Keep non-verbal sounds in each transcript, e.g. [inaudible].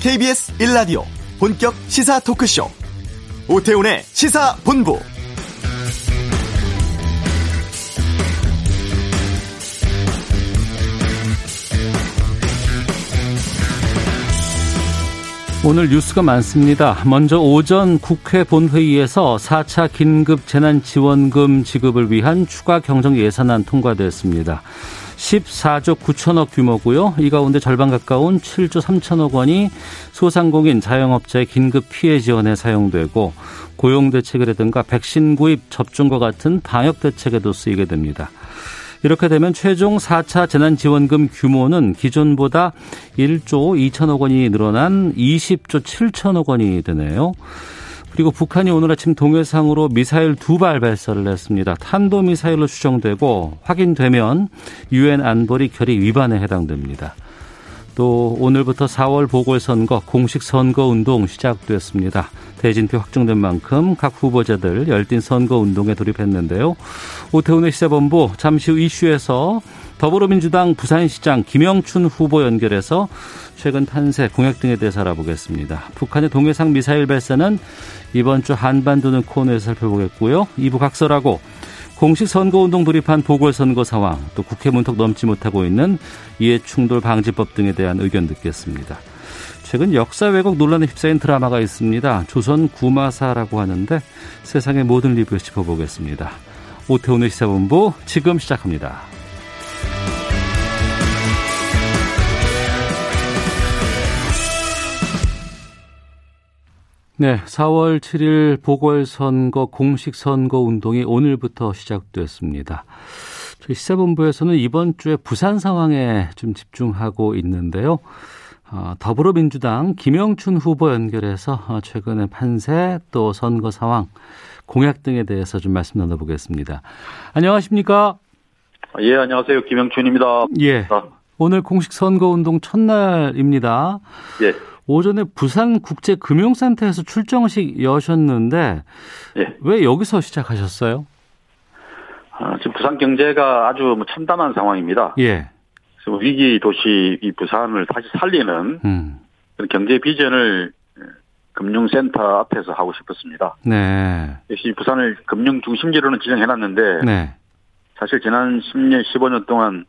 KBS 1라디오 본격 시사 토크쇼 오태훈의 시사본부 오늘 뉴스가 많습니다. 먼저 오전 국회 본회의에서 4차 긴급 재난지원금 지급을 위한 추가 경정 예산안 통과됐습니다. 14조 9천억 규모고요. 이 가운데 절반 가까운 7조 3천억 원이 소상공인 자영업자의 긴급 피해 지원에 사용되고 고용 대책이라든가 백신 구입 접종과 같은 방역 대책에도 쓰이게 됩니다. 이렇게 되면 최종 4차 재난지원금 규모는 기존보다 1조 2천억 원이 늘어난 20조 7천억 원이 되네요. 그리고 북한이 오늘 아침 동해상으로 미사일 두 발 발사를 했습니다. 탄도미사일로 추정되고 확인되면 유엔 안보리 결의 위반에 해당됩니다. 또 오늘부터 4월 보궐선거 공식 선거운동 시작됐습니다. 대진표 확정된 만큼 각 후보자들 열띤 선거운동에 돌입했는데요. 오태훈의 시사본부 잠시 후 이슈에서 더불어민주당 부산시장 김영춘 후보 연결해서 최근 탄세 공약 등에 대해서 알아보겠습니다. 북한의 동해상 미사일 발사는 이번 주 한반도는 코너에서 살펴보겠고요. 2부 각설하고 공식 선거운동 돌입한 보궐선거 상황, 또 국회 문턱 넘지 못하고 있는 이해충돌 방지법 등에 대한 의견 듣겠습니다. 최근 역사 왜곡 논란에 휩싸인 드라마가 있습니다. 조선 구마사라고 하는데 세상의 모든 리뷰 짚어보겠습니다. 오태훈의 시사본부 지금 시작합니다. 네, 4월 7일 보궐선거 공식 선거 운동이 오늘부터 시작됐습니다. 저희 시사본부에서는 이번 주에 부산 상황에 좀 집중하고 있는데요. 어, 더불어민주당 김영춘 후보 연결해서 어, 최근의 판세 또 선거 상황 공약 등에 대해서 좀 말씀 나눠보겠습니다. 안녕하십니까? 예, 안녕하세요. 김영춘입니다. 예. 오늘 공식 선거 운동 첫날입니다. 예. 오전에 부산 국제금융센터에서 출정식 여셨는데 예. 왜 여기서 시작하셨어요? 아, 지금 부산 경제가 아주 뭐 참담한 상황입니다. 예. 위기 도시 이 부산을 다시 살리는 음. 경제 비전을 금융센터 앞에서 하고 싶었습니다. 네. 역시 부산을 금융 중심지로는 지정해놨는데 네. 사실 지난 10년, 15년 동안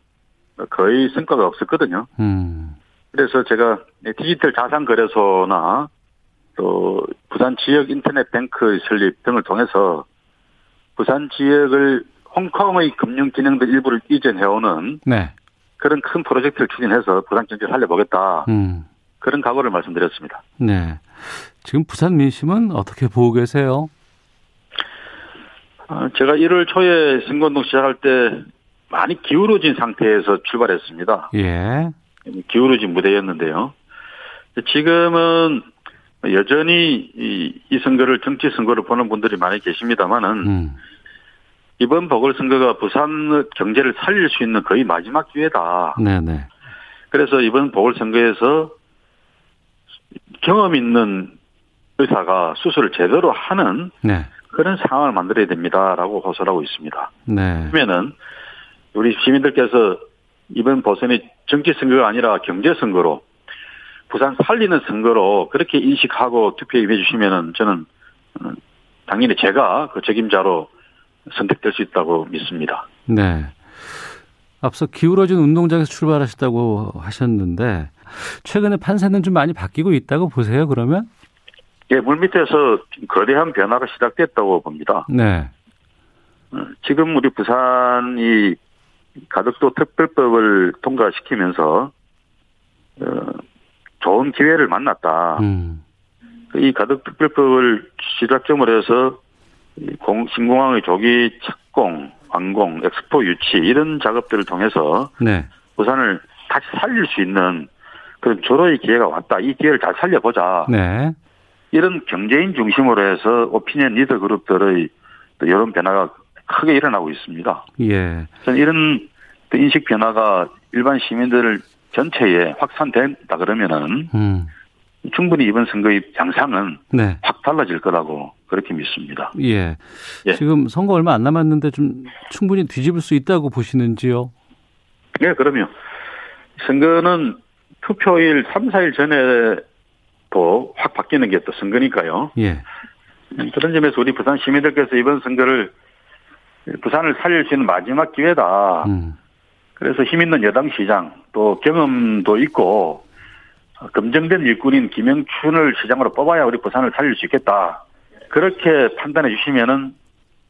거의 성과가 없었거든요. 음. 그래서 제가 디지털 자산 거래소나 또 부산 지역 인터넷 뱅크 설립 등을 통해서 부산 지역을 홍콩의 금융 기능들 일부를 이전해오는 네. 그런 큰 프로젝트를 추진해서 부산 경제 를 살려보겠다. 음. 그런 각오를 말씀드렸습니다. 네. 지금 부산 민심은 어떻게 보고 계세요? 어, 제가 1월 초에 선거운동 시작할 때 많이 기울어진 상태에서 출발했습니다. 예. 기울어진 무대였는데요. 지금은 여전히 이, 이 선거를 정치 선거를 보는 분들이 많이 계십니다만은 음. 이번 보궐선거가 부산 경제를 살릴 수 있는 거의 마지막 기회다. 네네. 그래서 이번 보궐선거에서 경험 있는 의사가 수술을 제대로 하는 네. 그런 상황을 만들어야 됩니다라고 호소하고 있습니다. 네. 그러면은 우리 시민들께서 이번 보선이 정치 선거가 아니라 경제 선거로 부산 살리는 선거로 그렇게 인식하고 투표에 임해 주시면은 저는 어, 당연히 제가 그 책임자로 선택될 수 있다고 믿습니다. 네. 앞서 기울어진 운동장에서 출발하셨다고 하셨는데 최근에 판세는 좀 많이 바뀌고 있다고 보세요. 그러면? 예, 물밑에서 거대한 변화가 시작됐다고 봅니다. 네. 어, 지금 우리 부산이 가덕도 특별법을 통과시키면서 어, 좋은 기회를 만났다. 음. 이 가덕특별법을 시작점으로 해서 공, 신공항의 조기 착공, 완공, 엑스포 유치 이런 작업들을 통해서 네. 부산을 다시 살릴 수 있는 그런 조로의 기회가 왔다. 이 기회를 잘 살려보자. 네. 이런 경제인 중심으로 해서 오피니언 리더 그룹들의 이런 변화가 크게 일어나고 있습니다. 예. 저는 이런 인식 변화가 일반 시민들 전체에 확산된다 그러면은 음. 충분히 이번 선거의 양상은 네. 확 달라질 거라고 그렇게 믿습니다. 예. 예. 지금 선거 얼마 안 남았는데 좀 충분히 뒤집을 수 있다고 보시는지요? 네, 그럼요. 선거는 투표일 3, 4일 전에 또확 바뀌는 게 또 선거니까요. 예. 그런 점에서 우리 부산 시민들께서 이번 선거를 부산을 살릴 수 있는 마지막 기회다. 음. 그래서 힘 있는 여당 시장 또 경험도 있고 검증된 일꾼인 김영춘을 시장으로 뽑아야 우리 부산을 살릴 수 있겠다. 그렇게 판단해 주시면은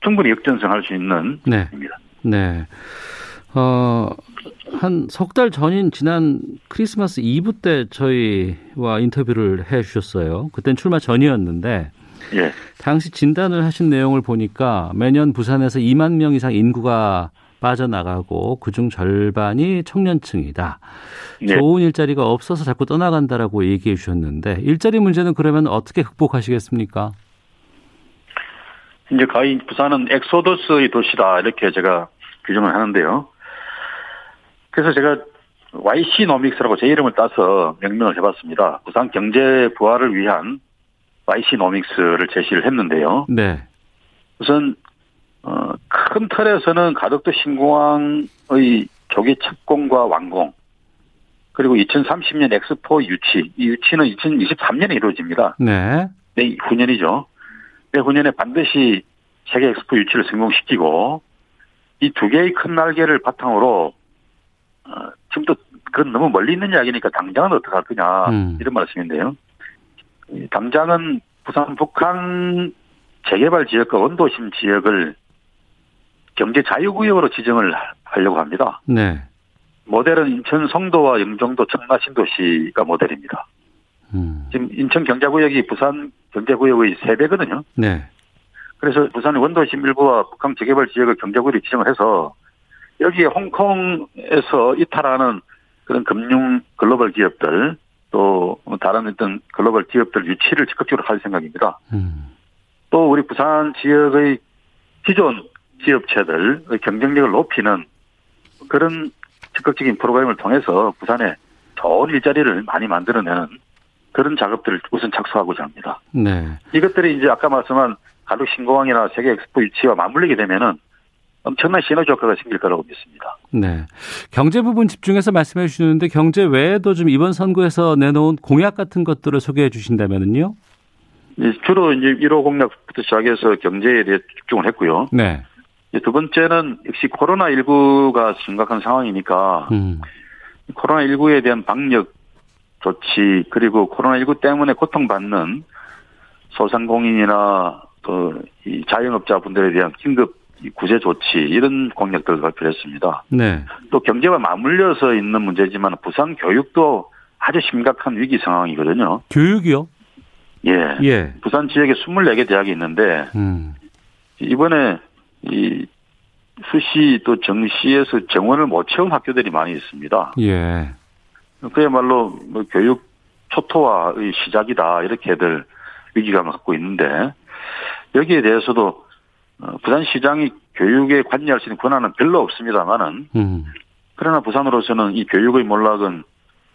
충분히 역전승할 수 있는 네. 입니다. 네. 어, 한 석 달 전인 지난 크리스마스 이브 때 저희와 인터뷰를 해 주셨어요. 그땐 출마 전이었는데 예. 당시 진단을 하신 내용을 보니까 매년 부산에서 2만 명 이상 인구가 빠져나가고 그중 절반이 청년층이다. 네. 좋은 일자리가 없어서 자꾸 떠나간다라고 얘기해 주셨는데 일자리 문제는 그러면 어떻게 극복하시겠습니까? 이제 거의 부산은 엑소더스의 도시다 이렇게 제가 규정을 하는데요. 그래서 제가 YC 노믹스라고 제 이름을 따서 명명을 해봤습니다. 부산 경제 부활을 위한 YC 노믹스를 제시를 했는데요. 네. 우선 어, 큰 틀에서는 가덕도 신공항의 조기 착공과 완공 그리고 2030년 엑스포 유치 이 유치는 2023년에 이루어집니다. 네. 내 후년이죠. 내후년에 반드시 세계 엑스포 유치를 성공시키고 이 두 개의 큰 날개를 바탕으로 어, 지금 또 그건 너무 멀리 있는 이야기니까 당장은 어떻게 할 거냐 음. 이런 말씀인데요. 이 당장은 부산 북한 재개발 지역과 원도심 지역을 경제 자유구역으로 지정을 하려고 합니다. 네. 모델은 인천 성도와 영종도 청라 신도시가 모델입니다. 음. 지금 인천 경제구역이 부산 경제구역의 3배거든요. 네. 그래서 부산의 원도심 일부와 북한 재개발 지역을 경제구역으로 지정을 해서 여기에 홍콩에서 이탈하는 그런 금융 글로벌 기업들 또 다른 어떤 글로벌 기업들 유치를 적극적으로 할 생각입니다. 음. 또 우리 부산 지역의 기존 기업체들의 경쟁력을 높이는 그런 적극적인 프로그램을 통해서 부산에 좋은 일자리를 많이 만들어내는 그런 작업들을 우선 착수하고자 합니다. 네. 이것들이 이제 아까 말씀한 가덕 신공항이나 세계 엑스포 유치와 맞물리게 되면은 엄청난 시너지 효과가 생길 거라고 믿습니다. 네. 경제 부분 집중해서 말씀해 주시는데 경제 외에도 좀 이번 선거에서 내놓은 공약 같은 것들을 소개해 주신다면은요? 예, 주로 이제 1호 공약부터 시작해서 경제에 대해 집중을 했고요. 네. 두 번째는 역시 코로나19가 심각한 상황이니까 음. 코로나19에 대한 방역 조치 그리고 코로나19 때문에 고통받는 소상공인이나 또이 자영업자분들에 대한 긴급 구제 조치 이런 공약들을 발표했습니다. 네. 또 경제와 맞물려서 있는 문제지만 부산 교육도 아주 심각한 위기 상황이거든요. 교육이요? 예. 예. 부산 지역에 24개 대학이 있는데 음. 이번에 이 수시 또 정시에서 정원을 못 채운 학교들이 많이 있습니다. 예. 그야말로 뭐 교육 초토화의 시작이다 이렇게들 위기감을 갖고 있는데 여기에 대해서도 어, 부산시장이 교육에 관여할 수 있는 권한은 별로 없습니다만은 음. 그러나 부산으로서는 이 교육의 몰락은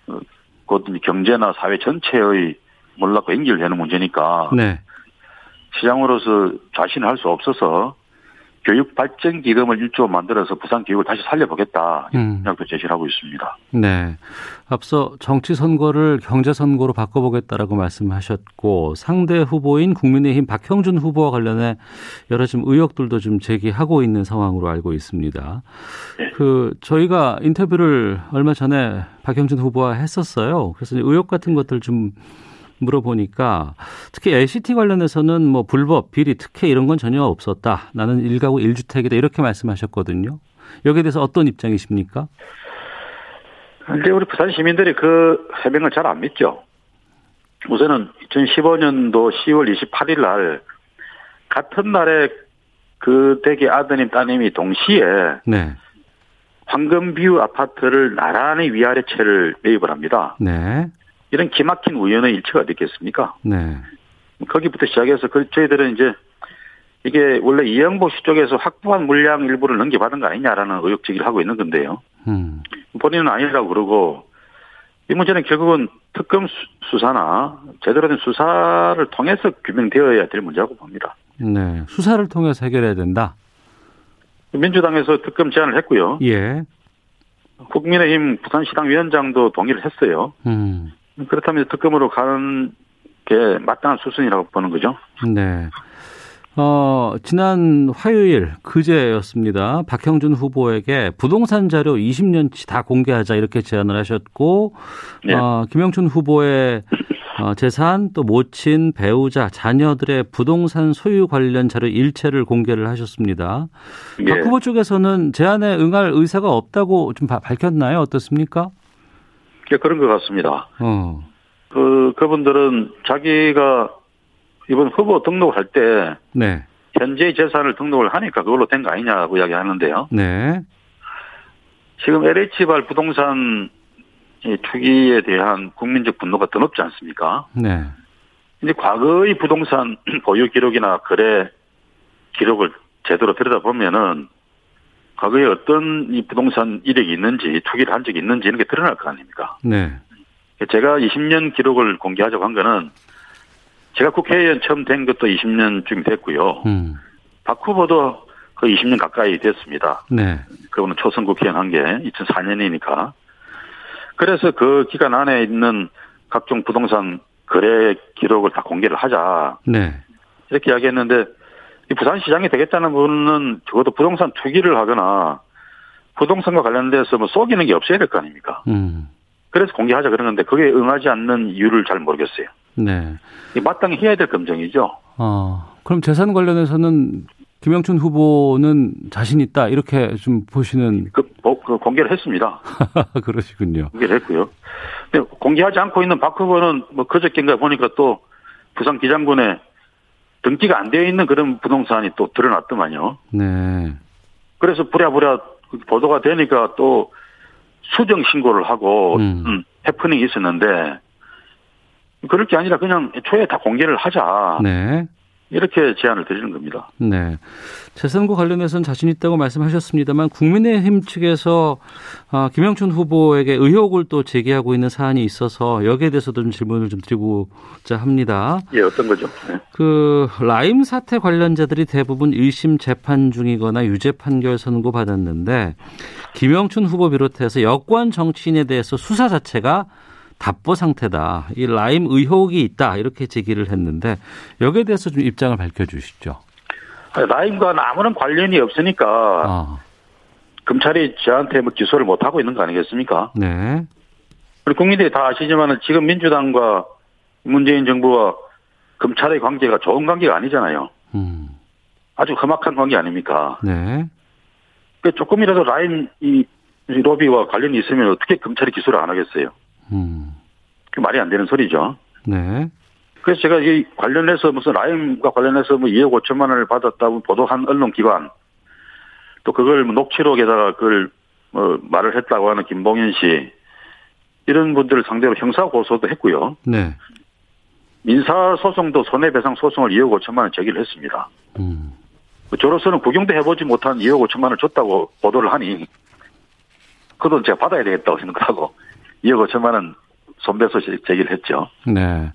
어, 곧 경제나 사회 전체의 몰락과 연결되는 문제니까 네. 시장으로서 자신을 할 수 없어서 교육 발전 기금을 1조 만들어서 부산 교육을 다시 살려보겠다 음. 생각도 제시를 하고 있습니다. 네. 앞서 정치 선거를 경제 선거로 바꿔보겠다라고 말씀하셨고 상대 후보인 국민의힘 박형준 후보와 관련해 여러 좀 의혹들도 좀 제기하고 있는 상황으로 알고 있습니다. 네. 그 저희가 인터뷰를 얼마 전에 박형준 후보와 했었어요. 그래서 의혹 같은 것들 좀 물어보니까 특히 LCT 관련해서는 뭐 불법, 비리, 특혜 이런 건 전혀 없었다. 나는 일가구 일주택이다 이렇게 말씀하셨거든요. 여기에 대해서 어떤 입장이십니까? 근데 우리 부산 시민들이 그 해명을 잘 안 믿죠. 우선은 2015년도 10월 28일 날 같은 날에 그 댁의 아드님 따님이 동시에 네. 황금뷰 아파트를 나란히 위아래 채를 매입을 합니다. 네. 이런 기막힌 우연의 일치가 어디 있겠습니까? 네. 거기부터 시작해서 그 저희들은 이제 이게 원래 이영복 씨 쪽에서 확보한 물량 일부를 넘겨받은 거 아니냐라는 의혹 제기를 하고 있는 건데요. 음. 본인은 아니라고 그러고 이 문제는 결국은 특검 수- 수사나 제대로 된 수사를 통해서 규명되어야 될 문제라고 봅니다. 네. 수사를 통해서 해결해야 된다. 민주당에서 특검 제안을 했고요. 예. 국민의힘 부산시당 위원장도 동의를 했어요. 음. 그렇다면 특검으로 가는 게 마땅한 수순이라고 보는 거죠. 네. 어, 지난 화요일 그제였습니다. 박형준 후보에게 부동산 자료 20년치 다 공개하자 이렇게 제안을 하셨고 네. 어, 김영춘 후보의 어, 재산 또 모친 배우자 자녀들의 부동산 소유 관련 자료 일체를 공개를 하셨습니다. 네. 박 후보 쪽에서는 제안에 응할 의사가 없다고 좀 밝혔나요? 어떻습니까? 네, 그런 것 같습니다. 어. 그 그분들은 자기가 이번 후보 등록할 때 네. 현재 재산을 등록을 하니까 그걸로 된 거 아니냐고 이야기 하는데요. 네. 지금 LH발 부동산 투기에 대한 국민적 분노가 더 높지 않습니까? 네. 근데 과거의 부동산 [clears throat] 보유 기록이나 거래 기록을 제대로 들여다보면은 과거에 어떤 이 부동산 이력이 있는지 투기를 한 적이 있는지 이런 게 드러날 거 아닙니까? 네. 제가 20년 기록을 공개하자고 한 거는 제가 국회의원 처음 된 것도 20년쯤 됐고요. 음. 박 후보도 그 20년 가까이 됐습니다. 네. 그분은 초선 국회의원 한 게 2004년이니까. 그래서 그 기간 안에 있는 각종 부동산 거래 기록을 다 공개를 하자. 네. 이렇게 이야기했는데 이 부산시장이 되겠다는 분은 적어도 부동산 투기를 하거나 부동산과 관련돼서 뭐 속이는 게 없어야 될 거 아닙니까? 음. 그래서 공개하자 그런 건데 그게 응하지 않는 이유를 잘 모르겠어요. 네. 마땅히 해야 될 검증이죠. 어, 그럼 재산 관련해서는 김영춘 후보는 자신 있다 이렇게 좀 보시는 그, 그 공개를 했습니다. [laughs] 그러시군요. 공개를 했고요. 근데 공개하지 않고 있는 박 후보는 뭐 그저께인가 보니까 또 부산 기장군에 등기가 안 되어 있는 그런 부동산이 또 드러났더만요. 네. 그래서 부랴부랴 보도가 되니까 또 수정 신고를 하고 음. 음, 해프닝이 있었는데 그럴 게 아니라 그냥 초에 다 공개를 하자. 네. 이렇게 제안을 드리는 겁니다. 네. 재선과 관련해서는 자신 있다고 말씀하셨습니다만 국민의힘 측에서 아, 김영춘 후보에게 의혹을 또 제기하고 있는 사안이 있어서 여기에 대해서도 좀 질문을 좀 드리고자 합니다. 예, 어떤 거죠? 네. 그 라임 사태 관련자들이 대부분 1심 재판 중이거나 유죄 판결 선고 받았는데 김영춘 후보 비롯해서 여권 정치인에 대해서 수사 자체가 답보 상태다. 이 라임 의혹이 있다. 이렇게 제기를 했는데 여기에 대해서 좀 입장을 밝혀 주시죠. 라임과 아무런 관련이 없으니까 아. 검찰이 저한테 뭐 기소를 못 하고 있는 거 아니겠습니까? 네. 그리고 국민들이 다 아시지만은 지금 민주당과 문재인 정부와 검찰의 관계가 좋은 관계가 아니잖아요. 음. 아주 험악한 관계 아닙니까? 네. 그 조금이라도 라임 이 로비와 관련이 있으면 어떻게 검찰이 기소를 안 하겠어요? 음. 그 말이 안 되는 소리죠. 네. 그래서 제가 이 관련해서 무슨 라임과 관련해서 뭐 2억 5천만 원을 받았다고 보도한 언론기관 또 그걸 뭐 녹취록에다가 그걸 뭐 말을 했다고 하는 김봉현 씨 이런 분들을 상대로 형사 고소도 했고요. 네. 민사 소송도 손해배상 소송을 2억 5천만 원 제기를 했습니다. 음. 저로서는 구경도 해보지 못한 2억 5천만 원 줬다고 보도를 하니 그 돈 제가 받아야 되겠다고 생각하고 2억 5천만 원 손배소 제기를 했죠. 네.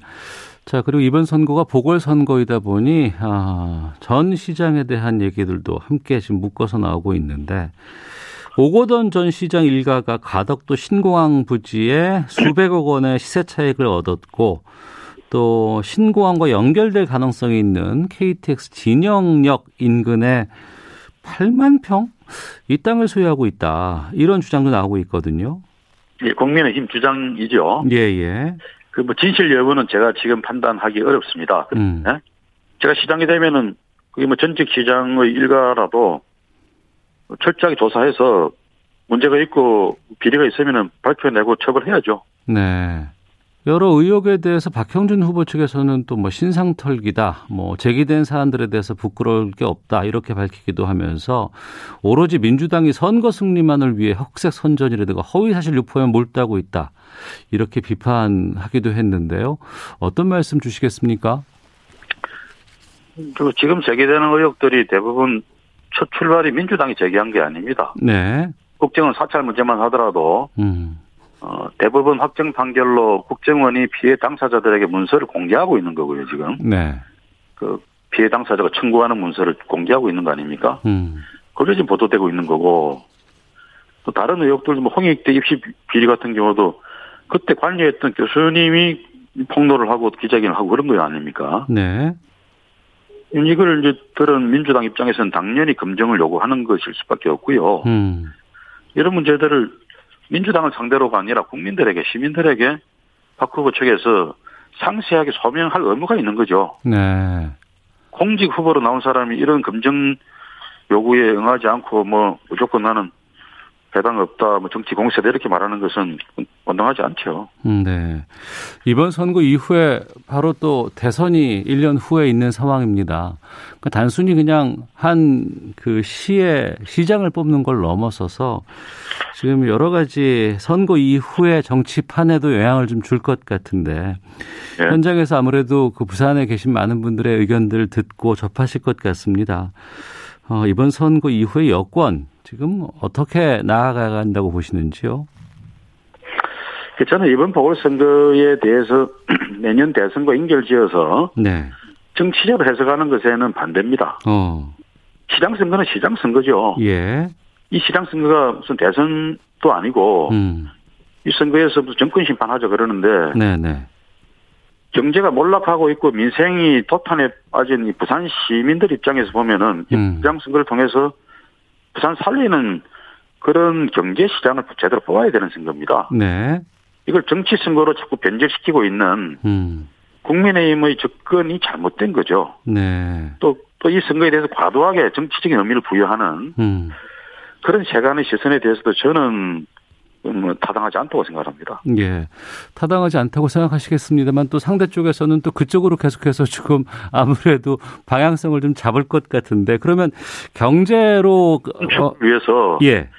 자, 그리고 이번 선거가 보궐선거이다 보니, 아, 전 시장에 대한 얘기들도 함께 지금 묶어서 나오고 있는데, 오고던 전 시장 일가가 가덕도 신공항 부지에 수백억 원의 시세 차익을 얻었고, 또 신공항과 연결될 가능성이 있는 KTX 진영역 인근에 8만 평? 이 땅을 소유하고 있다. 이런 주장도 나오고 있거든요. 예, 국민의힘 주장이죠. 예, 예. 그 뭐 진실 여부는 제가 지금 판단하기 어렵습니다. 음. 네? 제가 시장이 되면은 그게 뭐 전직 시장의 일가라도 철저하게 조사해서 문제가 있고 비리가 있으면은 밝혀내고 처벌해야죠. 네. 여러 의혹에 대해서 박형준 후보 측에서는 또 뭐 신상털기다, 뭐 제기된 사안들에 대해서 부끄러울 게 없다 이렇게 밝히기도 하면서 오로지 민주당이 선거 승리만을 위해 흑색 선전이라든가 허위 사실 유포에 몰두하고 있다 이렇게 비판하기도 했는데요. 어떤 말씀 주시겠습니까? 그 지금 제기되는 의혹들이 대부분 첫 출발이 민주당이 제기한 게 아닙니다. 네. 국정은 사찰 문제만 하더라도 음. 어, 대부분 확정 판결로 국정원이 피해 당사자들에게 문서를 공개하고 있는 거고요, 지금. 네. 그 피해 당사자가 청구하는 문서를 공개하고 있는 거 아닙니까? 음. 그게 지금 보도되고 있는 거고, 또 다른 의혹들, 뭐 홍익대 입시 비리 같은 경우도 그때 관여했던 교수님이 폭로를 하고 기자회견을 하고 그런 거 아닙니까? 네. 이걸 이제 들은 민주당 입장에서는 당연히 검증을 요구하는 것일 수밖에 없고요. 음. 이런 문제들을 민주당을 상대로가 아니라 국민들에게 시민들에게 박 후보 측에서 상세하게 소명할 의무가 있는 거죠. 네. 공직 후보로 나온 사람이 이런 검증 요구에 응하지 않고 뭐 무조건 나는 해당 없다, 뭐 정치 공세다 이렇게 말하는 것은 원당하지 않죠. 음, 네. 이번 선거 이후에 바로 또 대선이 1년 후에 있는 상황입니다. 그러니까 단순히 그냥 한 그 시의 시장을 뽑는 걸 넘어서서 지금 여러 가지 선거 이후에 정치판에도 영향을 좀 줄 것 같은데 네. 현장에서 아무래도 그 부산에 계신 많은 분들의 의견들 듣고 접하실 것 같습니다. 어, 이번 선거 이후에 여권 지금 어떻게 나아가간다고 보시는지요? 저는 이번 보궐선거에 대해서 [clears throat] 내년 대선과 인결지어서 네. 정치적으로 해석하는 것에는 반대입니다. 어. 시장 선거는 시장 선거죠. 예. 이 시장 선거가 무슨 대선도 아니고 음. 이 선거에서 무슨 정권 심판하죠 그러는데 네네. 네. 경제가 몰락하고 있고 민생이 도탄에 빠진 이 부산 시민들 입장에서 보면은 음. 시장 선거를 통해서 부산 살리는 그런 경제 시장을 제대로 뽑아야 되는 선거입니다. 네. 이걸 정치 선거로 자꾸 변질시키고 있는 음. 국민의힘의 접근이 잘못된 거죠. 네. 또, 또 이 선거에 대해서 과도하게 정치적인 의미를 부여하는 음. 그런 세간의 시선에 대해서도 저는 뭐 타당하지 않다고 생각합니다. 예. 타당하지 않다고 생각하시겠습니다만 또 상대 쪽에서는 또 그쪽으로 계속해서 지금 아무래도 방향성을 좀 잡을 것 같은데 그러면 경제로 어, 위해서 예.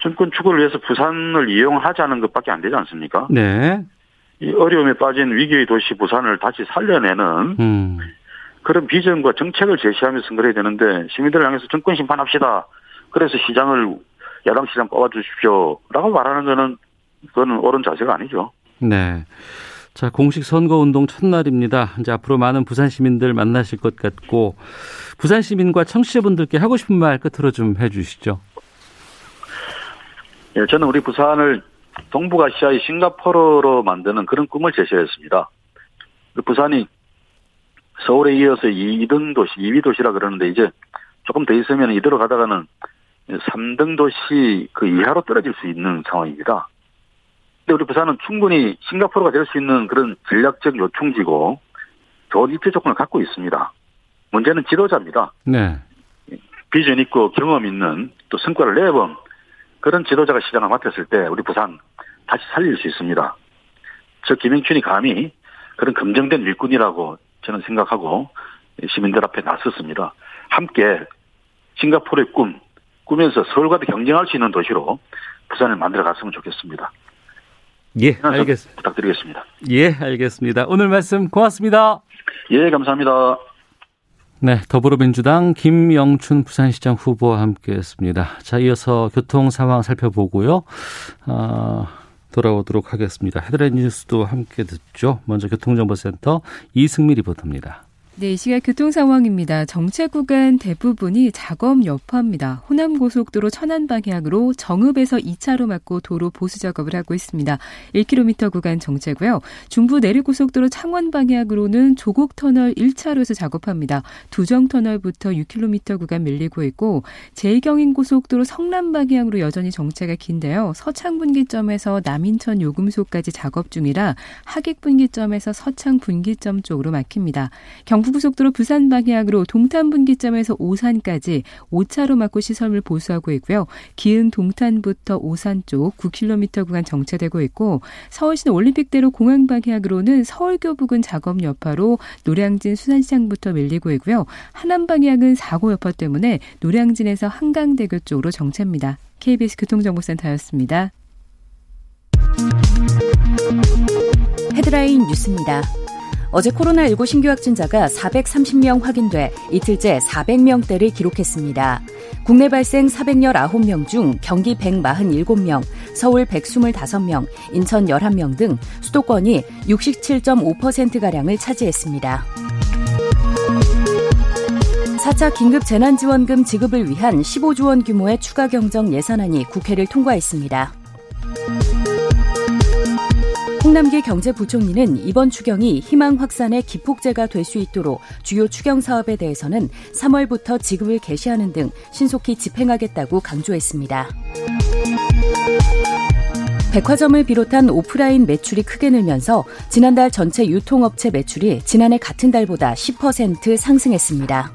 정권 추구를 위해서 부산을 이용하자는 것밖에 안 되지 않습니까? 네. 이 어려움에 빠진 위기의 도시 부산을 다시 살려내는 음. 그런 비전과 정책을 제시하면서 선거를 해야 되는데 시민들을 향해서 정권 심판합시다. 그래서 시장을 야당 시장 뽑아주십시오라고 말하는 거는 그거는 옳은 자세가 아니죠. 네. 자, 공식 선거운동 첫날입니다. 이제 앞으로 많은 부산 시민들 만나실 것 같고, 부산 시민과 청취자분들께 하고 싶은 말 끝으로 좀 해주시죠. 예, 저는 우리 부산을 동북아시아의 싱가포르로 만드는 그런 꿈을 제시했습니다. 그 부산이 서울에 이어서 2등 도시, 2위 도시라 그러는데 이제 조금 더 있으면 이대로 가다가는 3등 도시 그 이하로 떨어질 수 있는 상황입니다. 근데 우리 부산은 충분히 싱가포르가 될 수 있는 그런 전략적 요충지고 좋은 입지 조건을 갖고 있습니다. 문제는 지도자입니다. 네. 비전 있고 경험 있는 또 성과를 내본 그런 지도자가 시장을 맡았을 때 우리 부산 다시 살릴 수 있습니다. 저 김영춘이 감히 그런 검증된 일꾼이라고 저는 생각하고 시민들 앞에 나섰습니다. 함께 싱가포르의 꿈, 꾸면서 서울과도 경쟁할 수 있는 도시로 부산을 만들어 갔으면 좋겠습니다. 예, 알겠습니다. 부탁드리겠습니다. 예, 알겠습니다. 오늘 말씀 고맙습니다. 예, 감사합니다. 네, 더불어민주당 김영춘 부산시장 후보와 함께했습니다. 자, 이어서 교통 상황 살펴보고요. 어, 돌아오도록 하겠습니다. 헤드라인 뉴스도 함께 듣죠. 먼저 교통정보센터 이승미 리포터입니다. 네, 이 시각 교통 상황입니다. 정체 구간 대부분이 작업 여파입니다. 호남 고속도로 천안 방향으로 정읍에서 2차로 막고 도로 보수 작업을 하고 있습니다. 1km 구간 정체고요. 중부 내륙 고속도로 창원 방향으로는 조곡 터널 1차로에서 작업합니다. 두정 터널부터 6km 구간 밀리고 있고 제2경인 고속도로 성남 방향으로 여전히 정체가 긴데요. 서창 분기점에서 남인천 요금소까지 작업 중이라 하객 분기점에서 서창 분기점 쪽으로 막힙니다. 경부 경부고속도로 부산 방향으로 동탄 분기점에서 오산까지 5차로 막고 시설물 보수하고 있고요. 기흥 동탄부터 오산 쪽 9km 구간 정체되고 있고 서울시는 올림픽대로 공항 방향으로는 서울교 부근 작업 여파로 노량진 수산시장부터 밀리고 있고요. 하남 방향은 사고 여파 때문에 노량진에서 한강대교 쪽으로 정체입니다. KBS 교통정보센터였습니다. 헤드라인 뉴스입니다. 어제 코로나19 신규 확진자가 430명 확인돼 이틀째 400명대를 기록했습니다. 국내 발생 419명 중 경기 147명, 서울 125명, 인천 11명 등 수도권이 67.5%가량을 차지했습니다. 4차 긴급 재난지원금 지급을 위한 15조 원 규모의 추가 경정 예산안이 국회를 통과했습니다. 홍남기 경제부총리는 이번 추경이 희망 확산의 기폭제가 될 수 있도록 주요 추경 사업에 대해서는 3월부터 지급을 개시하는 등 신속히 집행하겠다고 강조했습니다. 백화점을 비롯한 오프라인 매출이 크게 늘면서 지난달 전체 유통업체 매출이 지난해 같은 달보다 10% 상승했습니다.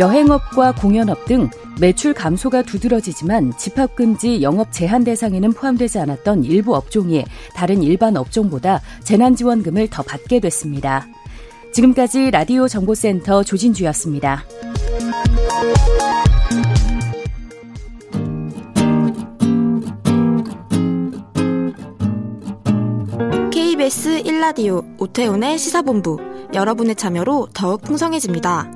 여행업과 공연업 등 매출 감소가 두드러지지만 집합금지 영업 제한 대상에는 포함되지 않았던 일부 업종이 다른 일반 업종보다 재난지원금을 더 받게 됐습니다. 지금까지 라디오 정보센터 조진주였습니다. KBS 1라디오 오태훈의 시사본부 여러분의 참여로 더욱 풍성해집니다.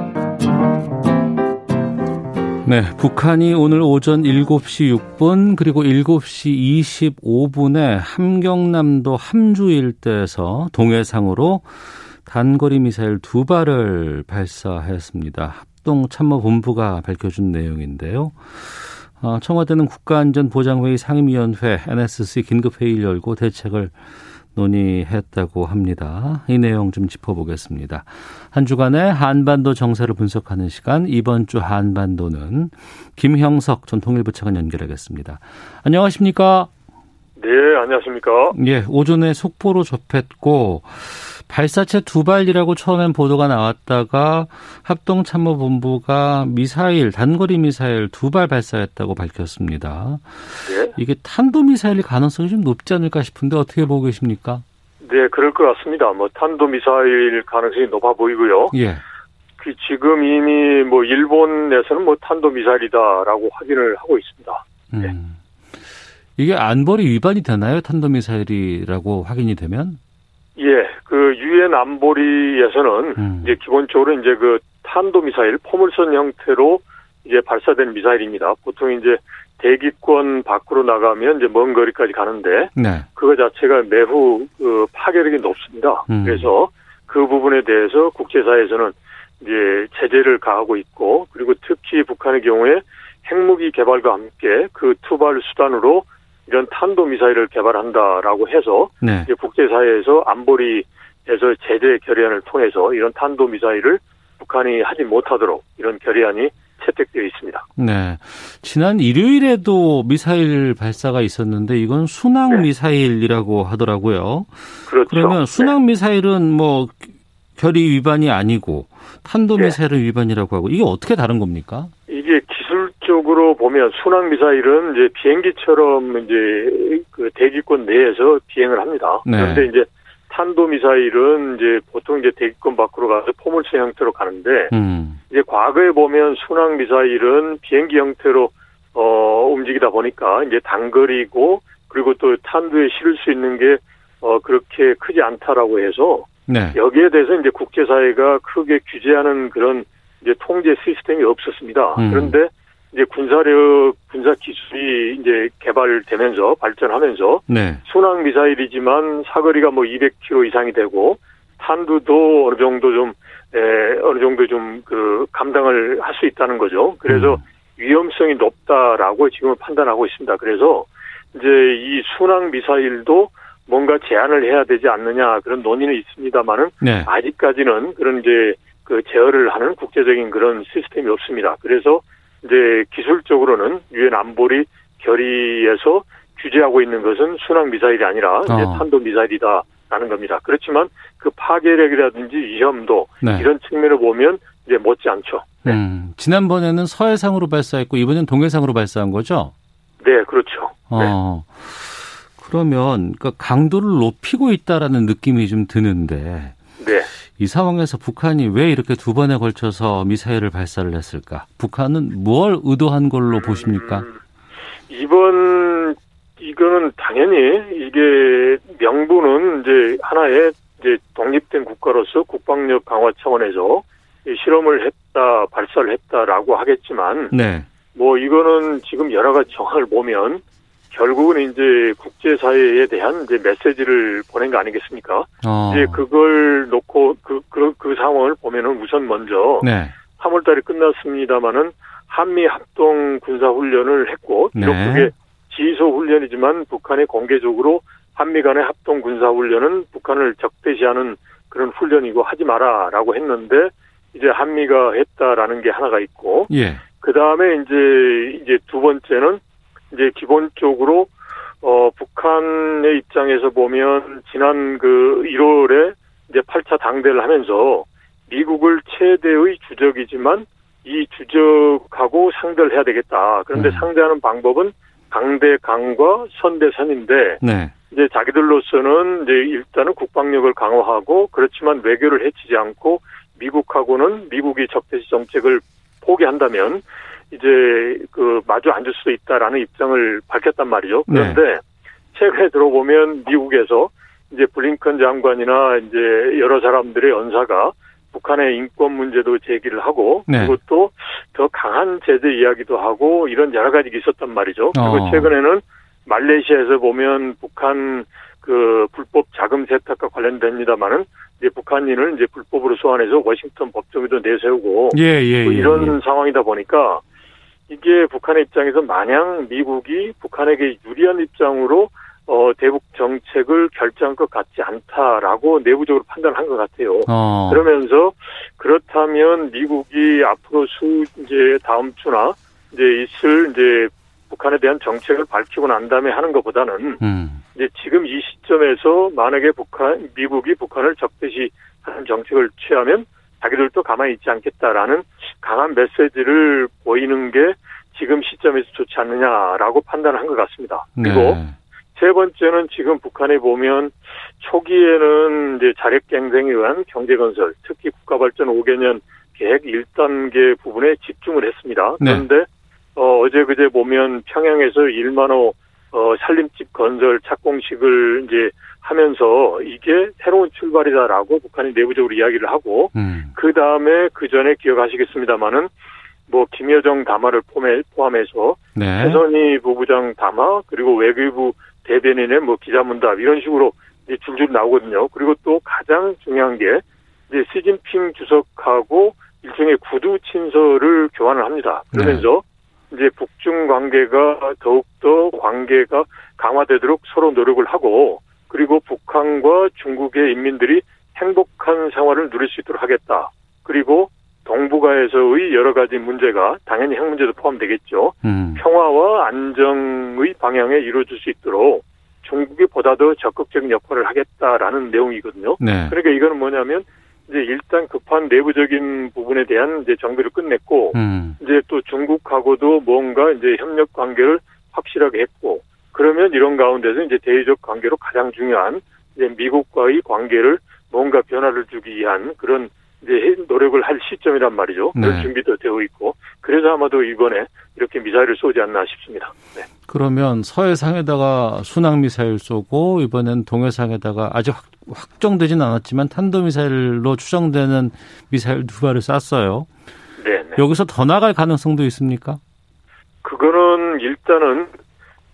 네, 북한이 오늘 오전 7시 6분 그리고 7시 25분에 함경남도 함주 일대에서 동해상으로 단거리 미사일 두 발을 발사했습니다. 합동참모본부가 밝혀준 내용인데요. 어, 청와대는 국가안전보장회의 상임위원회 NSC 긴급회의를 열고 대책을 논의했다고 합니다. 이 내용 좀 짚어보겠습니다. 한 주간의 한반도 정세를 분석하는 시간, 이번 주 한반도는 김형석 전 통일부 차관 연결하겠습니다. 안녕하십니까? 네, 안녕하십니까? 예, 오전에 속보로 접했고, 발사체 두 발이라고 처음엔 보도가 나왔다가 합동참모본부가 미사일 단거리 미사일 두 발 발사했다고 밝혔습니다. 네. 이게 탄도 미사일일 가능성이 좀 높지 않을까 싶은데 어떻게 보고 계십니까? 네, 그럴 것 같습니다. 뭐 탄도 미사일 가능성이 높아 보이고요. 예. 그 지금 이미 뭐 일본에서는 뭐 탄도 미사일이다라고 확인을 하고 있습니다. 네. 음. 이게 안보리 위반이 되나요? 탄도 미사일이라고 확인이 되면? 예, 그 유엔 안보리에서는 음. 이제 기본적으로 이제 그 탄도 미사일 포물선 형태로 이제 발사된 미사일입니다. 보통 이제 대기권 밖으로 나가면 이제 먼 거리까지 가는데 네. 그거 자체가 매우 그 파괴력이 높습니다. 음. 그래서 그 부분에 대해서 국제사회에서는 이제 제재를 가하고 있고 그리고 특히 북한의 경우에 핵무기 개발과 함께 그 투발 수단으로 이런 탄도 미사일을 개발한다라고 해서 네. 국제사회에서 안보리에서 제재 결의안을 통해서 이런 탄도 미사일을 북한이 하지 못하도록 이런 결의안이 채택되어 있습니다. 네. 지난 일요일에도 미사일 발사가 있었는데 이건 순항 네. 미사일이라고 하더라고요. 그렇죠. 그러면 순항 미사일은 뭐 결의 위반이 아니고 탄도 네. 미사일은 네. 위반이라고 하고 이게 어떻게 다른 겁니까? 기술적으로 보면 순항 미사일은 이제 비행기처럼 이제 그 대기권 내에서 비행을 합니다. 네. 그런데 이제 탄도 미사일은 이제 보통 이제 대기권 밖으로 가서 포물선 형태로 가는데 음. 이제 과거에 보면 순항 미사일은 비행기 형태로 어 움직이다 보니까 이제 단거리고 그리고 또 탄도에 실을 수 있는 게 어 그렇게 크지 않다라고 해서 네. 여기에 대해서 이제 국제사회가 크게 규제하는 그런 이제 통제 시스템이 없었습니다. 음. 그런데 이제 군사력 군사 기술이 이제 개발되면서 발전하면서 네. 순항 미사일이지만 사거리가 뭐 200km 이상이 되고 탄두도 어느 정도 좀 에, 어느 정도 좀 그 감당을 할 수 있다는 거죠. 그래서 음. 위험성이 높다라고 지금 판단하고 있습니다. 그래서 이제 이 순항 미사일도 뭔가 제한을 해야 되지 않느냐 그런 논의는 있습니다만은 네. 아직까지는 그런 이제 그 제어를 하는 국제적인 그런 시스템이 없습니다. 그래서 이제 기술적으로는 유엔 안보리 결의에서 규제하고 있는 것은 순항 미사일이 아니라 이제 어. 탄도 미사일이다라는 겁니다. 그렇지만 그 파괴력이라든지 위험도 네. 이런 측면을 보면 이제 못지 않죠. 네. 음, 지난번에는 서해상으로 발사했고 이번엔 동해상으로 발사한 거죠? 네, 그렇죠. 어. 네. 그러면 그러니까 강도를 높이고 있다라는 느낌이 좀 드는데 네. 이 상황에서 북한이 왜 이렇게 두 번에 걸쳐서 미사일을 발사를 했을까? 북한은 뭘 의도한 걸로 보십니까? 음, 이번 이거는 당연히 이게 명분은 이제 하나의 이제 독립된 국가로서 국방력 강화 차원에서 실험을 했다, 발사를 했다라고 하겠지만, 네. 뭐 이거는 지금 여러 가지 정황을 보면 결국은 이제 국제사회에 대한 이제 메시지를 보낸 거 아니겠습니까? 어. 이제 그걸 놓고 그, 그, 그 상황을 보면은 우선 먼저 네. 3월 달에 끝났습니다마는 한미 합동 군사 훈련을 했고 비록 네. 그게 지소 훈련이지만 북한이 공개적으로 한미 간의 합동 군사 훈련은 북한을 적대시하는 그런 훈련이고 하지 마라라고 했는데 이제 한미가 했다라는 게 하나가 있고 예. 그 다음에 이제 이제 두 번째는 이제 기본적으로 어 북한의 입장에서 보면 지난 그 1월에 이제 8차 당대를 하면서 미국을 최대의 주적이지만 이 주적하고 상대를 해야 되겠다. 그런데 음. 상대하는 방법은 강대 강과 선대 선인데 네. 이제 자기들로서는 이제 일단은 국방력을 강화하고 그렇지만 외교를 해치지 않고 미국하고는 미국이 적대시 정책을 포기한다면 이제 그 마주 앉을 수도 있다라는 입장을 밝혔단 말이죠. 네. 그런데 최근에 들어보면 미국에서 이제 블링컨 장관이나 이제 여러 사람들의 연사가 북한의 인권 문제도 제기를 하고 네. 또더 강한 제재 이야기도 하고 이런 여러 가지가 있었단 말이죠. 그리고 어. 최근에는 말레이시아에서 보면 북한 그 불법 자금 세탁과 관련됩니다만은 이제 북한인을 이제 불법으로 소환해서 워싱턴 법정에도 내세우고 예, 예, 뭐 예. 이런 예. 상황이다 보니까 이게 북한의 입장에서 마냥 미국이 북한에게 유리한 입장으로 어 대북 정책을 결정한 것 같지 않다라고 내부적으로 판단한 것 같아요. 어. 그러면서 그렇다면 미국이 앞으로 수 이제 다음 주나 이제 있을 이제 북한에 대한 정책을 밝히고 난 다음에 하는 것보다는 음. 이제 지금 이 시점에서 만약에 북한 미국이 북한을 적대시 하는 정책을 취하면 자기들도 가만히 있지 않겠다라는 강한 메시지를 보이는 게 지금 시점에서 좋지 않느냐라고 판단한 것 같습니다. 그리고 네. 세 번째는 지금 북한에 보면 초기에는 이제 자력갱생에 의한 경제건설, 특히 국가발전 5개년 계획 1단계 부분에 집중을 했습니다. 네. 그런데 어, 어제 그제 보면 평양에서 1만 호 어, 살림집 건설 착공식을 이제 하면서 이게 새로운 출발이다라고 북한이 내부적으로 이야기를 하고 음. 그 다음에 그 전에 기억하시겠습니다마는 뭐 김여정 담화를 포함해- 포함해서 네. 최선희 부부장 담화 그리고 외교부 대변인의 뭐 기자문답 이런 식으로 이제 줄줄 나오거든요. 그리고 또 가장 중요한 게 이제 시진핑 주석하고 일종의 구두 친서를 교환을 합니다. 그러면서 이제 북중 관계가 더욱더 관계가 강화되도록 서로 노력을 하고 그리고 북한과 중국의 인민들이 행복한 생활을 누릴 수 있도록 하겠다. 그리고 동북아에서의 여러 가지 문제가 당연히 핵 문제도 포함되겠죠. 음. 평화와 안정의 방향에 이루어질 수 있도록 중국이 보다 더 적극적인 역할을 하겠다라는 내용이거든요. 네. 그러니까 이거는 뭐냐면 이제 일단 급한 내부적인 부분에 대한 이제 정비를 끝냈고 음. 이제 또 중국 하고도 뭔가 이제 협력 관계를 확실하게 했고 그러면 이런 가운데서 이제 대외적 관계로 가장 중요한 이제 미국과의 관계를 뭔가 변화를 주기 위한 그런 이제 노력을 할 시점이란 말이죠. 그런 네. 준비도 되어 있고 그래서 아마도 이번에 이렇게 미사일을 쏘지 않나 싶습니다. 네. 그러면 서해상에다가 순항 미사일 쏘고 이번엔 동해상에다가 아직 확, 확정되진 않았지만 탄도 미사일로 추정되는 미사일 두 발을 쐈어요. 네, 네. 여기서 더 나갈 가능성도 있습니까? 그거는 일단은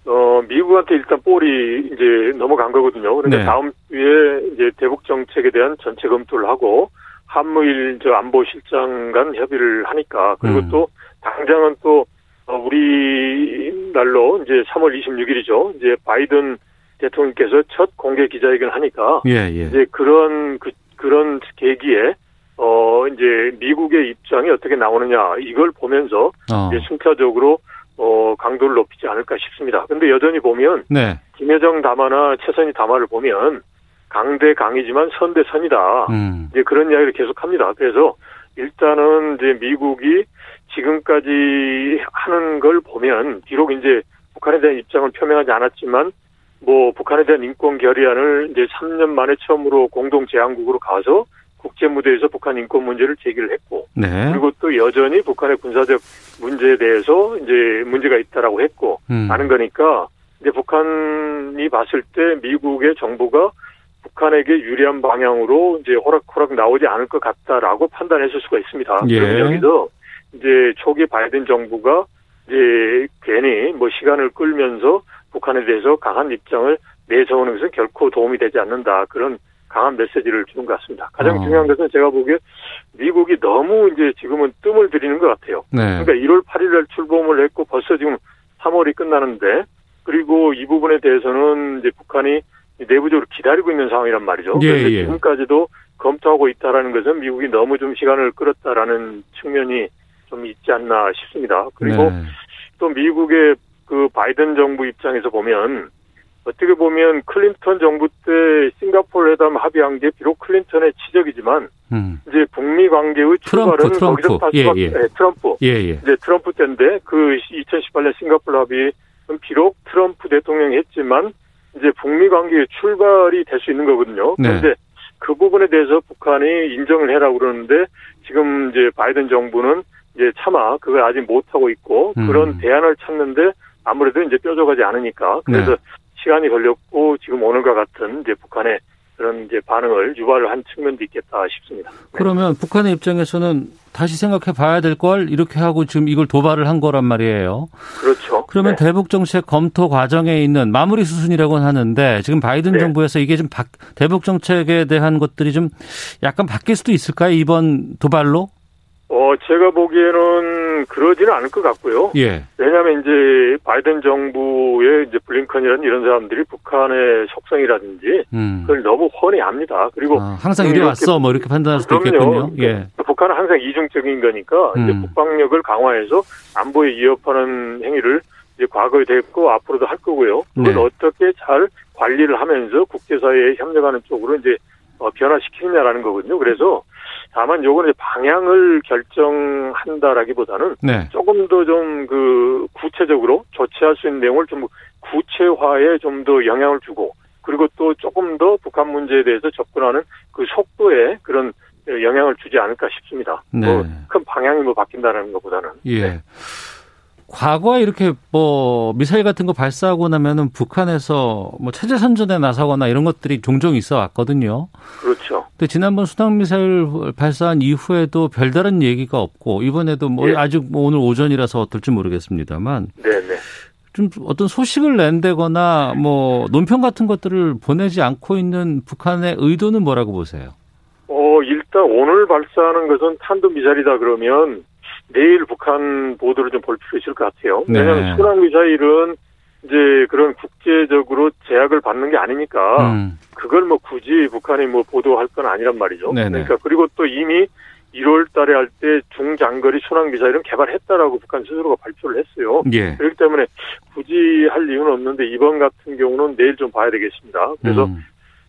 어 미국한테 일단 볼이 이제 넘어간 거거든요. 그러니까 네. 다음 주에 이제 대북 정책에 대한 전체 검토를 하고 한무일 저 안보실장 간 협의를 하니까 그리고 음. 또 당장은 또 어, 우리 날로 이제 3월 26일이죠. 이제 바이든 대통령께서 첫 공개 기자회견을 하니까 예, 예. 이제 그런 그 그런 계기에 어 이제 미국의 입장이 어떻게 나오느냐 이걸 보면서 어. 이제 순차적으로 어 강도를 높이지 않을까 싶습니다. 근데 여전히 보면 네. 김여정 담화나 최선희 담화를 보면 강대 강이지만 선대 선이다. 음. 이제 그런 이야기를 계속합니다. 그래서 일단은 이제 미국이 지금까지 하는 걸 보면 비록 이제 북한에 대한 입장을 표명하지 않았지만 뭐 북한에 대한 인권 결의안을 이제 3년 만에 처음으로 공동 제안국으로 가서 국제 무대에서 북한 인권 문제를 제기를 했고 네. 그리고 또 여전히 북한의 군사적 문제에 대해서 이제 문제가 있다라고 했고 음. 하는 거니까 이제 북한이 봤을 때 미국의 정부가 북한에게 유리한 방향으로 이제 호락호락 나오지 않을 것 같다라고 판단했을 수가 있습니다. 예. 그럼 여기서 이제 초기 바이든 정부가 이제 괜히 뭐 시간을 끌면서 북한에 대해서 강한 입장을 내세우는 것은 결코 도움이 되지 않는다. 그런 강한 메시지를 주는 것 같습니다. 가장 어. 중요한 것은 제가 보기에 미국이 너무 이제 지금은 뜸을 들이는 것 같아요. 네. 그러니까 1월 8일 날 출범을 했고 벌써 지금 3월이 끝나는데 그리고 이 부분에 대해서는 이제 북한이 내부적으로 기다리고 있는 상황이란 말이죠. 예, 그런데 예. 지금까지도 검토하고 있다라는 것은 미국이 너무 좀 시간을 끌었다라는 측면이 좀 있지 않나 싶습니다. 그리고 네. 또 미국의 그 바이든 정부 입장에서 보면 어떻게 보면 클린턴 정부 때 싱가포르 회담 합의한 게 비록 클린턴의 치적이지만 음. 이제 북미 관계의 트럼프, 출발은 트럼프. 거기서 다 예, 예. 네, 트럼프 예, 예. 이제 트럼프 때인데 그 2018년 싱가포르 합의는 비록 트럼프 대통령이 했지만 이제 북미 관계의 출발이 될 수 있는 거거든요. 네. 그런데 그 부분에 대해서 북한이 인정을 해라고 그러는데 지금 이제 바이든 정부는 이제 차마 그걸 아직 못 하고 있고 음. 그런 대안을 찾는데 아무래도 이제 뾰족하지 않으니까 그래서 네. 시간이 걸렸고 지금 오늘과 같은 이제 북한의 그런 이제 반응을 유발을 한 측면도 있겠다 싶습니다. 네. 그러면 북한의 입장에서는 다시 생각해 봐야 될 걸 이렇게 하고 지금 이걸 도발을 한 거란 말이에요. 그렇죠. 그러면 네. 대북 정책 검토 과정에 있는 마무리 수순이라고는 하는데 지금 바이든 네. 정부에서 이게 좀 바- 대북 정책에 대한 것들이 좀 약간 바뀔 수도 있을까요? 이번 도발로? 어, 제가 보기에는 그러지는 않을 것 같고요. 예. 왜냐하면 이제 바이든 정부의 이제 블링컨이라는 이런 사람들이 북한의 속성이라든지 음. 그걸 너무 훤히 압니다. 그리고 아, 항상 이래 왔어. 뭐 이렇게 판단할 수도. 있겠군요. 예. 북한은 항상 이중적인 거니까 이제 음. 북방력을 강화해서 안보에 위협하는 행위를 이제 과거에 됐고 앞으로도 할 거고요. 그걸 네. 어떻게 잘 관리를 하면서 국제사회에 협력하는 쪽으로 이제 어, 변화시키느냐라는 거거든요. 그래서 다만 요거는 이제 방향을 결정한다라기보다는 네. 조금 더 좀 그 구체적으로 조치할 수 있는 내용을 좀 구체화에 좀 더 영향을 주고 그리고 또 조금 더 북한 문제에 대해서 접근하는 그 속도에 그런 영향을 주지 않을까 싶습니다. 네. 뭐큰 방향이 뭐 바뀐다라는 것보다는 예. 네. 과거에 이렇게 뭐 미사일 같은 거 발사하고 나면은 북한에서 뭐 체제 선전에 나서거나 이런 것들이 종종 있어 왔거든요. 그렇죠. 근데 지난번 수당 미사일 발사한 이후에도 별다른 얘기가 없고 이번에도 뭐 예. 아직 뭐 오늘 오전이라서 어떨지 모르겠습니다만 네네. 좀 어떤 소식을 낸다거나 뭐 논평 같은 것들을 보내지 않고 있는 북한의 의도는 뭐라고 보세요? 어 일단 오늘 발사하는 것은 탄도 미사일이다 그러면 내일 북한 보도를 좀 볼 필요 있을 것 같아요. 네. 왜냐하면 순항 미사일은 이제 그런 국제적으로 제약을 받는 게 아니니까 음. 그걸 뭐 굳이 북한이 뭐 보도할 건 아니란 말이죠. 네네. 그러니까 그리고 또 이미 1월 달에 할 때 중장거리 순항 미사일은 개발했다라고 북한 스스로가 발표를 했어요. 예. 그렇기 때문에 굳이 할 이유는 없는데 이번 같은 경우는 내일 좀 봐야 되겠습니다. 그래서 음.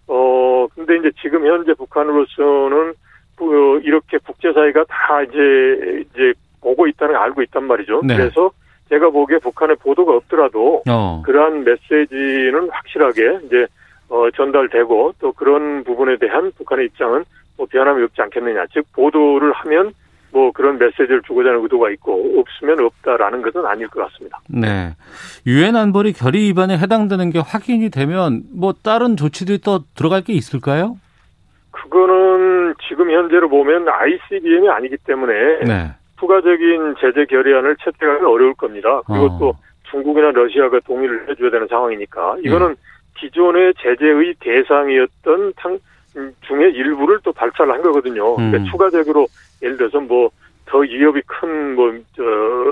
어 근데 이제 지금 현재 북한으로서는 그 이렇게 국제사회가 다 이제 이제 보고 있다는 걸 알고 있단 말이죠. 네. 그래서 제가 보기에 북한의 보도가 없더라도 어. 그러한 메시지는 확실하게 이제 어, 전달되고 또 그런 부분에 대한 북한의 입장은 뭐 변함이 없지 않겠느냐. 즉 보도를 하면 뭐 그런 메시지를 주고자 하는 의도가 있고 없으면 없다라는 것은 아닐 것 같습니다. 네. 유엔 안보리 결의 위반에 해당되는 게 확인이 되면 뭐 다른 조치들이 또 들어갈 게 있을까요? 그거는 지금 현재로 보면 ICBM이 아니기 때문에 네. 추가적인 제재 결의안을 채택하기 어려울 겁니다. 그리고 어. 또 중국이나 러시아가 동의를 해줘야 되는 상황이니까 예. 이거는 기존의 제재의 대상이었던 탕 음, 중에 일부를 또 발사를 한 거거든요. 그러니까 음. 추가적으로 예를 들어서 뭐 더 위협이 큰 뭐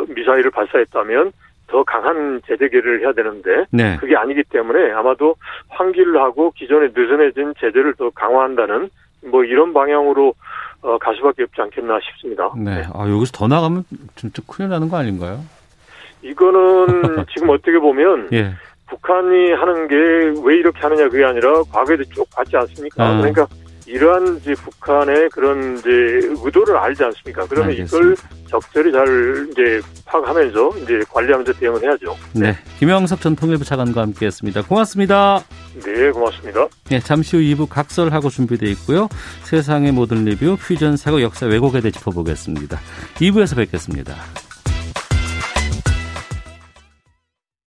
미사일을 발사했다면 더 강한 제재 결의를 해야 되는데 네. 그게 아니기 때문에 아마도 환기를 하고 기존에 느슨해진 제재를 더 강화한다는 뭐 이런 방향으로 어, 갈 수밖에 없지 않겠나 싶습니다. 네. 아, 여기서 더 나가면 진짜 큰일 나는 거 아닌가요? 이거는 [laughs] 지금 어떻게 보면 예. 북한이 하는 게 왜 이렇게 하느냐 그게 아니라 과거에도 쭉 봤지 않습니까? 아. 그러니까 이러한 이제 북한의 그런 이제 의도를 알지 않습니까? 그러면 이걸 알겠습니다. 적절히 잘 이제 파악하면서 이제 관리하면서 대응을 해야죠. 네. 김영석 전 통일부 차관과 함께 했습니다. 고맙습니다. 네, 고맙습니다. 네, 잠시 후 2부 각설하고 준비되어 있고요. 세상의 모든 리뷰, 퓨전 사고 역사 왜곡에 대해 짚어보겠습니다. 2부에서 뵙겠습니다.